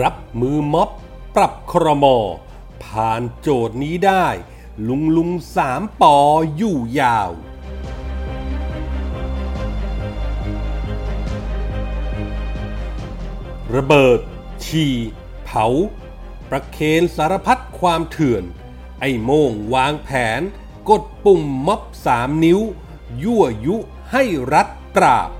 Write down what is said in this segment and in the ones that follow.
รับมือม็อบ ปรับครมผ่านโจทย์นี้ได้ ลุงลุงสามปออยู่ยาว ระเบิดฉี่เผา ประเคนสารพัดความเถื่อน ไอ้โม่งวางแผน กดปุ่มม็อบสามนิ้ว ยั่วยุให้รัฐปราบ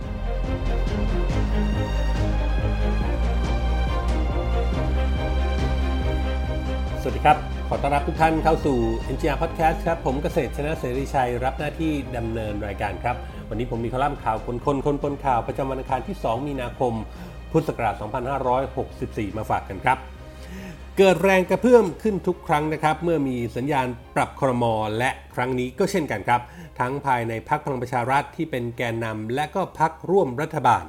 ดีครับ ขอต้อนรับทุกท่านเข้าสู่ NGR Podcast ครับ ผมเกษตรชนะเสรีชัย รับหน้าที่ดำเนินรายการครับ วันนี้ผมมีคอลัมน์ข่าวคนคนคนคนข่าว ประจำวันอังคารที่ 2 มีนาคม พุทธศักราช 2564 มาฝากกันครับ เกิดแรงกระเพื่อมขึ้นทุกครั้งนะครับ เมื่อมีสัญญาณปรับครมอและครั้งนี้ก็เช่นกันครับ ทั้งภายในพักพลังประชารัฐที่เป็นแกนนำและก็พักร่วมรัฐบาล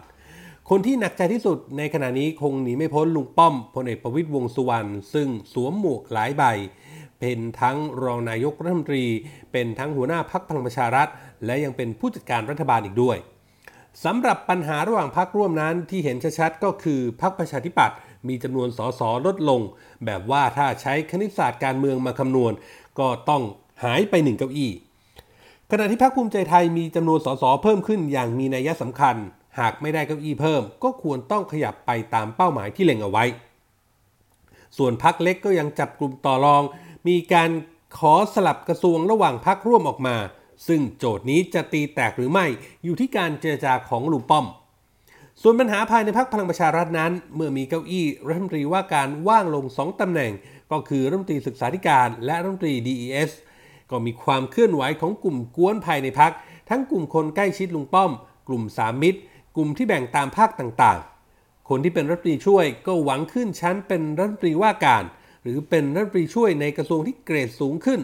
คนที่หนักใจที่สุดในขณะนี้คงหนีไม่พ้นลุงป้อมพลเอกประวิตยวงสุวรรณซึ่งสวมหมวกหลายใบ เป็นทั้งรองนายกรัฐมนตรี เป็นทั้งหัวหน้าพักพลังประชารัฐ และยังเป็นผู้จัดการรัฐบาลอีกด้วยสำหรับปัญหาระหว่างพักร่วมนั้นที่เห็นชัดๆก็คือพักประชาธิปัตย์มีจำนวนสสลดลง แบบว่าถ้าใช้คณิตศาสตร์การเมืองมาคำนวณ ก็ต้องหายไปหนึ่งเก้าอี้ขณะที่พรรคภูมิใจไทยมีจำนวนสสเพิ่มขึ้นอย่างมีนัยสำคัญ หากไม่ได้เก้าอี้เพิ่ม ก็ควรต้องขยับไปตามเป้าหมายที่เล็งเอาไว้ ส่วนพรรคเล็กก็ยังจับกลุ่มต่อรอง มีการขอสลับกระทรวงระหว่างพรรคร่วมออกมา ซึ่งโจทย์นี้จะตีแตกหรือไม่อยู่ที่การเจรจาของลุงป้อม ส่วนปัญหาภายในพรรคพลังประชารัฐนั้น เมื่อมีเก้าอี้รัฐมนตรีว่าการว่างลง 2ตำแหน่ง ก็คือรัฐมนตรีศึกษาธิการและรัฐมนตรี DES ก็มีความเคลื่อนไหวของกลุ่มกวนภายในพักทั้งกลุ่มคนใกล้ชิดลุงป้อม กลุ่มสามมิตร กลุ่มที่แบ่งตามภาคต่างๆ คนที่เป็นรัฐมนตรีช่วยก็หวังขึ้นชั้นเป็นรัฐมนตรีว่าการ หรือเป็นรัฐมนตรีช่วยในกระทรวงที่เกรดสูงขึ้น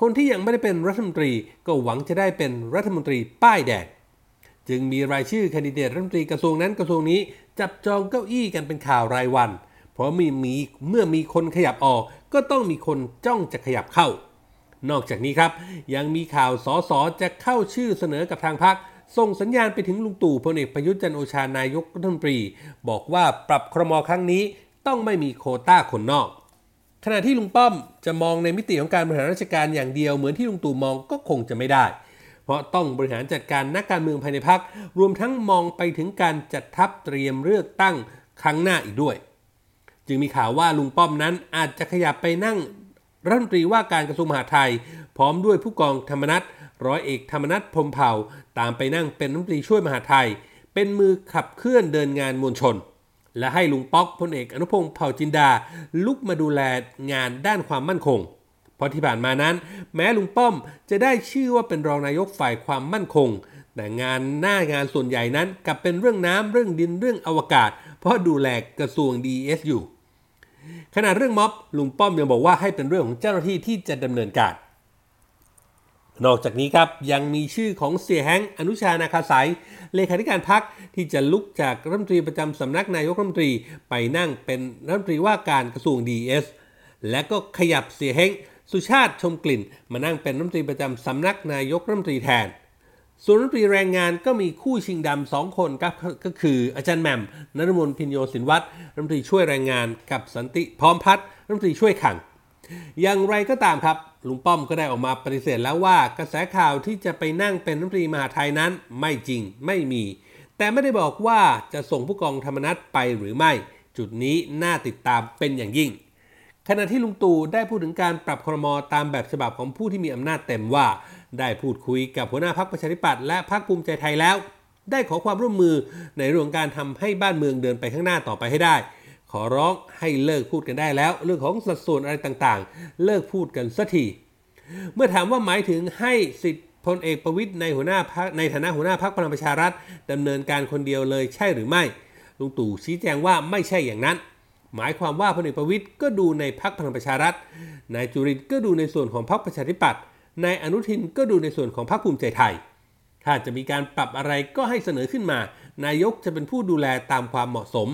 คนที่ยังไม่ได้เป็นรัฐมนตรีก็หวังจะได้เป็นรัฐมนตรีป้ายแดงจึงมีรายชื่อคนดิเดตรัฐมนตรีกระทรวงนั้นกระทรวงนี้ จับจองเก้าอี้กันเป็นข่าวรายวัน เพราะมีมีเมื่อมีคนขยับออกก็ต้องมีคนจ้องจะขยับเข้า นอกจากนี้ครับ ยังมีข่าวสอสอจะเข้าชื่อเสนอกับทางพรรค ส่งสัญญาณไปถึงลุงตู่พลเอกประยุทธ์จันโอชานายกรัฐมนตรี บอกว่าปรับครมครั้งนี้ต้องไม่มีโคต้าคนนอก ขณะที่ลุงป้อมจะมองในมิติของการบริหารราชการอย่างเดียวเหมือนที่ลุงตู่มองก็คงจะไม่ได้ เพราะต้องบริหารจัดการนักการเมืองภายในพรรครวมทั้งมองไปถึงการจัดทัพเตรียมเลือกตั้งครั้งหน้าอีกด้วย จึงมีข่าวว่าลุงป้อมนั้นอาจจะขยับไปนั่งรัฐมนตรีว่าการกระทรวงมหาดไทย พร้อมด้วยผู้กองธรรมนัฐ ร้อยเอกธรรมนัฐพรมเผ่าตามไปนั่งเป็นรัฐมนตรีช่วยมหาไทย เป็นมือขับเคลื่อนเดินงานมวลชน และให้ลุงป๊อกพลเอกอนุพงศ์เผ่าจินดา ลุกมาดูแลงานด้านความมั่นคง เพราะที่ผ่านมานั้น แม้ลุงป้อมจะได้ชื่อว่าเป็นรองนายกฝ่ายความมั่นคง แต่งานหน้างานส่วนใหญ่นั้นกลับเป็นเรื่องน้ำเรื่องดินเรื่องอวกาศ เพราะดูแลกระทรวง DES อยู่ขณะเรื่องม็อบลุงป้อมยังบอกว่าให้เป็นเรื่องของเจ้าหน้าที่ที่จะดำเนินการ นอกจากนี้ครับยังมีชื่อของเสียแฮงอนุชานาคาสายเลขาธิการพักที่จะลุกจากรัฐมนตรีประจำสำนักนายกรัฐมนตรีไปนั่งเป็นรัฐมนตรีว่าการกระทรวง DS และก็ขยับเสียแฮงสุชาติชมกลิ่น มานั่งเป็นรัฐมนตรีประจำสำนักนายกรัฐมนตรีแทนส่วนรัฐมนตรีแรงงานก็มีคู่ชิงดำสองคนครับก็คืออาจารย์แหม่มนรมนพินโยสินวัตรรัฐมนตรีช่วยแรงงานกับสันติพร้อมพัฒน์รัฐมนตรีช่วยขัง อย่างไรก็ตามครับ ลุงป้อมก็ได้ออกมาปฏิเสธแล้วว่ากระแสข่าวที่จะไปนั่งเป็นรัฐมนตรีมหาไทยนั้น ไม่จริงไม่มี แต่ไม่ได้บอกว่าจะส่งผู้กองธรรมนัฐไปหรือไม่ จุดนี้น่าติดตามเป็นอย่างยิ่ง ขณะที่ลุงตู่ได้พูดถึงการปรับครมตามแบบฉบับของผู้ที่มีอำนาจเต็มว่า ได้พูดคุยกับหัวหน้าพักประชาธิปัตย์และพักภูมิใจไทยแล้ว ได้ขอความร่วมมือในเรื่องการทำให้บ้านเมืองเดินไปข้างหน้าต่อไปให้ได้ ขอร้องให้เลิกพูดกันได้แล้ว เรื่องของสัดส่วนอะไรต่างๆ เลิกพูดกันสักทีเมื่อถามว่าหมายถึงให้สิทธิพลเอกประวิตยในหัวหน้าพักในฐานะหัวหน้าพักพลังประชารัฐดำเนินการคนเดียวเลยใช่หรือไม่ลุงตู่ชี้แจงว่าไม่ใช่อย่างนั้น หมายความว่าพลเอกประวิตยก็ดูในพักพลังประชารัฐนายจุรินทร์ก็ดูในส่วนของพักประชาธิปัตย์นายอนุทินก็ดูในส่วนของพรรคภูมิใจไทย ถ้าจะมีการปรับอะไรก็ให้เสนอขึ้นมา นายกจะเป็นผู้ดูแลตามความเหมาะสม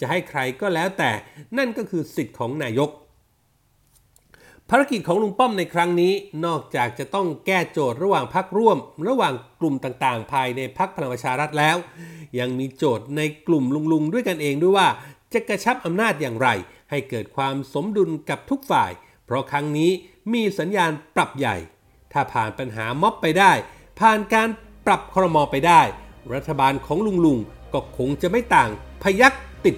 จะให้ใครก็แล้วแต่นั่นก็คือสิทธิ์ของนายก ภารกิจของลุงป้อมในครั้งนี้ นอกจากจะต้องแก้โจทย์ระหว่างพักร่วม ระหว่างกลุ่มต่างๆ ภายในพักพลังประชารัฐแล้ว ยังมีโจทย์ในกลุ่มลุงๆด้วยกันเองด้วยว่าจะกระชับอำนาจอย่างไร ให้เกิดความสมดุลกับทุกฝ่าย เพราะครั้งนี้มีสัญญาณปรับใหญ่ ถ้าผ่านปัญหาม็อบไปได้ ผ่านการปรับครมอไปได้ รัฐบาลของลุงลุงก็คงจะไม่ต่างพยัก ติด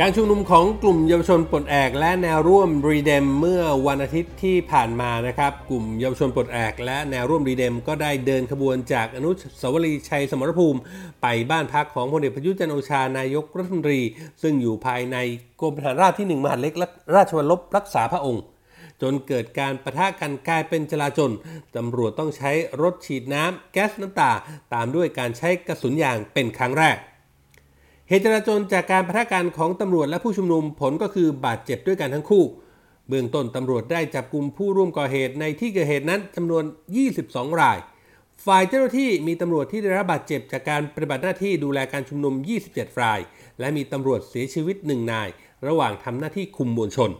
การชุมนุมของกลุ่มเยาวชนปลดแอกและแนวร่วม REDEM เมื่อวันอาทิตย์ที่ผ่านมานะครับ กลุ่มเยาวชนปลดแอกและแนวร่วม REDEM ก็ได้เดินขบวนจากอนุสาวรีย์ชัยสมรภูมิ ไปบ้านพักของพลเอกประยุทธ์จันทร์โอชานายกรัฐมนตรี ซึ่งอยู่ภายในกรมทหารราบที่ 1มหาดเล็กราชวัลลภรักษาพระองค์ จนเกิดการปะทะกันกลายเป็นจลาจลตำรวจต้องใช้รถฉีดน้ำแก๊สน้ำตา ตามด้วยการใช้กระสุนยางเป็นครั้งแรก เหตุจราจนจากการประทะกันของตำรวจและผู้ชุมนุมผลก็คือบาดเจ็บด้วยกันทั้งคู่ เบื้องต้นตำรวจได้จับกลุ่มผู้ร่วมก่อเหตุในที่เกิดเหตุนั้นจำนวน 22 ราย ฝ่ายเจ้าหน้าที่มีตำรวจที่ได้รับบาดเจ็บจากการปฏิบัติหน้าที่ดูแลการชุมนุม 27 ราย และมีตำรวจเสียชีวิต1นาย ระหว่างทำหน้าที่คุมมวลชน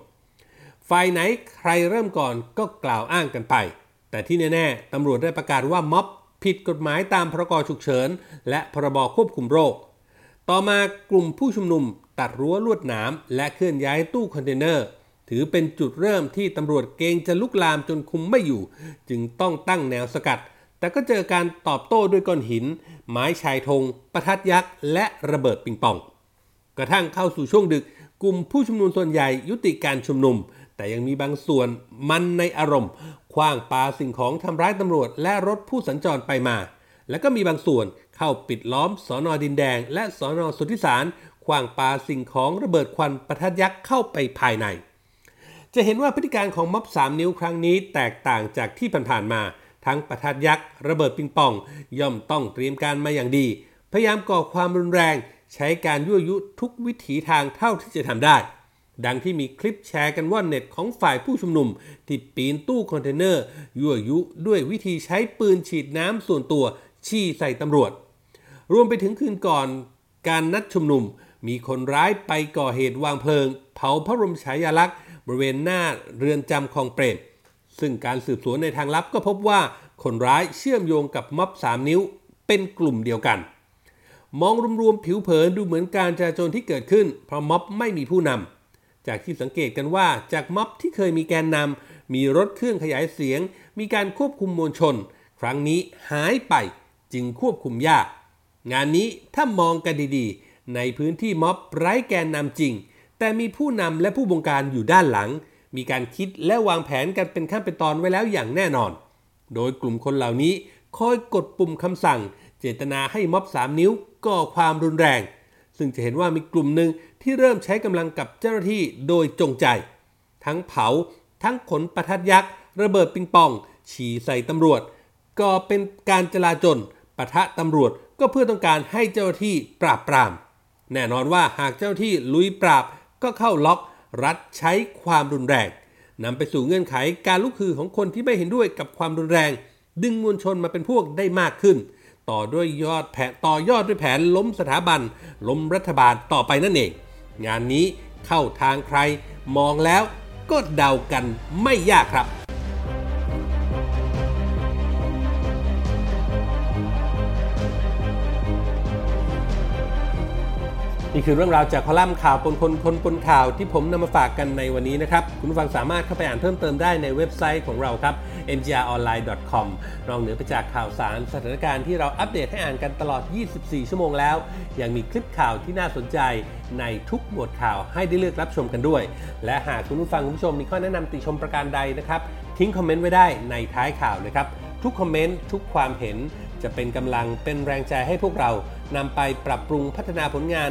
ฝ่ายไหนใครเริ่มก่อนก็กล่าวอ้างกันไป แต่ที่แน่ๆตำรวจได้ประกาศว่าม็อบผิดกฎหมายตามพรกฉุกเฉิน และพรบควบคุมโรค ต่อมากลุ่มผู้ชุมนุมตัดรั้วลวดหนามและเคลื่อนย้ายตู้คอนเทนเนอร์ ถือเป็นจุดเริ่มที่ตำรวจเกงจะลุกลามจนคุมไม่อยู่ จึงต้องตั้งแนวสกัด แต่ก็เจอการตอบโต้ด้วยก้อนหิน ไม้ชายธง ประทัดยักษ์ และระเบิดปิงปอง กระทั่งเข้าสู่ช่วงดึก กลุ่มผู้ชุมนุมส่วนใหญ่ยุติการชุมนุม แต่ยังมีบางส่วนมันในอารมณ์คว้างปาสิ่งของทำร้ายตำรวจและรถผู้สัญจรไปมา และก็มีบางส่วน เข้าปิดล้อมสอนอดินแดง และสอนอสุทธิสารขวางปาสิ่งของระเบิดควันประทัดยักษ์เข้าไปภายใน จะเห็นว่าพฤติการของม็อบ3นิ้วครั้งนี้แตกต่างจากที่ผ่านๆมา ทั้งประทัดยักษ์ระเบิดปิงปอง ย่อมต้องเตรียมการมาอย่างดี พยายามก่อความรุนแรง ใช้การยั่วยุทุกวิถีทางเท่าที่จะทำได้ ดังที่มีคลิปแชร์กันว่าเน็ตของฝ่ายผู้ชุมนุมที่ปีนตู้คอนเทนเนอร์ยั่วยุด้วยวิธีใช้ปืนฉีดน้ำส่วนตัว ชี้ใส่ตำรวจ รวมไปถึงคืนก่อนการนัดชุมนุม มีคนร้ายไปก่อเหตุวางเพลิง เผาพระบรมฉายาลักษณ์บริเวณหน้าเรือนจำคลองเปรตซึ่งการสืบสวนในทางลับก็พบว่าคนร้ายเชื่อมโยงกับม็อบ 3 นิ้ว เป็นกลุ่มเดียวกัน มองรวมๆผิวเผินดูเหมือนการจราจรที่เกิดขึ้น เพราะม็อบไม่มีผู้นำจากที่สังเกตกันว่าจากม็อบที่เคยมีแกนนำมีรถเครื่องขยายเสียง มีการควบคุมมวลชน ครั้งนี้หายไปจึงควบคุมยาก งานนี้ถ้ามองกันดีๆ ในพื้นที่ม็อบไร้แกนนำจริง แต่มีผู้นำและผู้บงการอยู่ด้านหลัง มีการคิดและวางแผนกันเป็นขั้นเป็นตอนไว้แล้วอย่างแน่นอน โดยกลุ่มคนเหล่านี้คอยกดปุ่มคำสั่ง เจตนาให้ม็อบ 3 นิ้วก่อความรุนแรง ซึ่งจะเห็นว่ามีกลุ่มหนึ่งที่เริ่มใช้กำลังกับเจ้าหน้าที่โดยจงใจ ทั้งเผา ทั้งขนประทัดยักษ์ ระเบิดปิงปอง ฉี่ใส่ตำรวจก็เป็นการจลาจล ปะทะตำรวจก็เพื่อต้องการให้เจ้าที่ปราบปราม แน่นอนว่าหากเจ้าที่ลุยปราบก็เข้าล็อกรัดใช้ความรุนแรงนำไปสู่เงื่อนไขการลุกฮือของคนที่ไม่เห็นด้วยกับความรุนแรง ดึงมวลชนมาเป็นพวกได้มากขึ้น ต่อด้วยยอดแผนต่อยอดด้วยแผนล้มสถาบัน ล้มรัฐบาลต่อไปนั่นเอง งานนี้เข้าทางใครมองแล้วก็เดากันไม่ยากครับ นี่คือเรื่องราวจากคอลัมน์ข่าวปนคนคนปนข่าวที่ผมนำมาฝากกันในวันนี้นะครับ คุณผู้ฟังสามารถเข้าไปอ่านเพิ่มเติมได้ในเว็บไซต์ของเราครับ mgronline.com นอกเหนือไปจากข่าวสารสถานการณ์ที่เราอัปเดตให้อ่านกันตลอด 24 ชั่วโมงแล้ว ยังมีคลิปข่าวที่น่าสนใจในทุกหมวดข่าวให้ได้เลือกรับชมกันด้วย และหากคุณผู้ฟังคุณผู้ชมมีข้อแนะนำติชมประการใดนะครับทิ้งคอมเมนต์ไว้ได้ในท้ายข่าวนะครับทุกคอมเมนต์ทุกความเห็นจะเป็นกำลังเป็นแรงใจให้พวกเรานำไปปรับปรุงพัฒนาผลงาน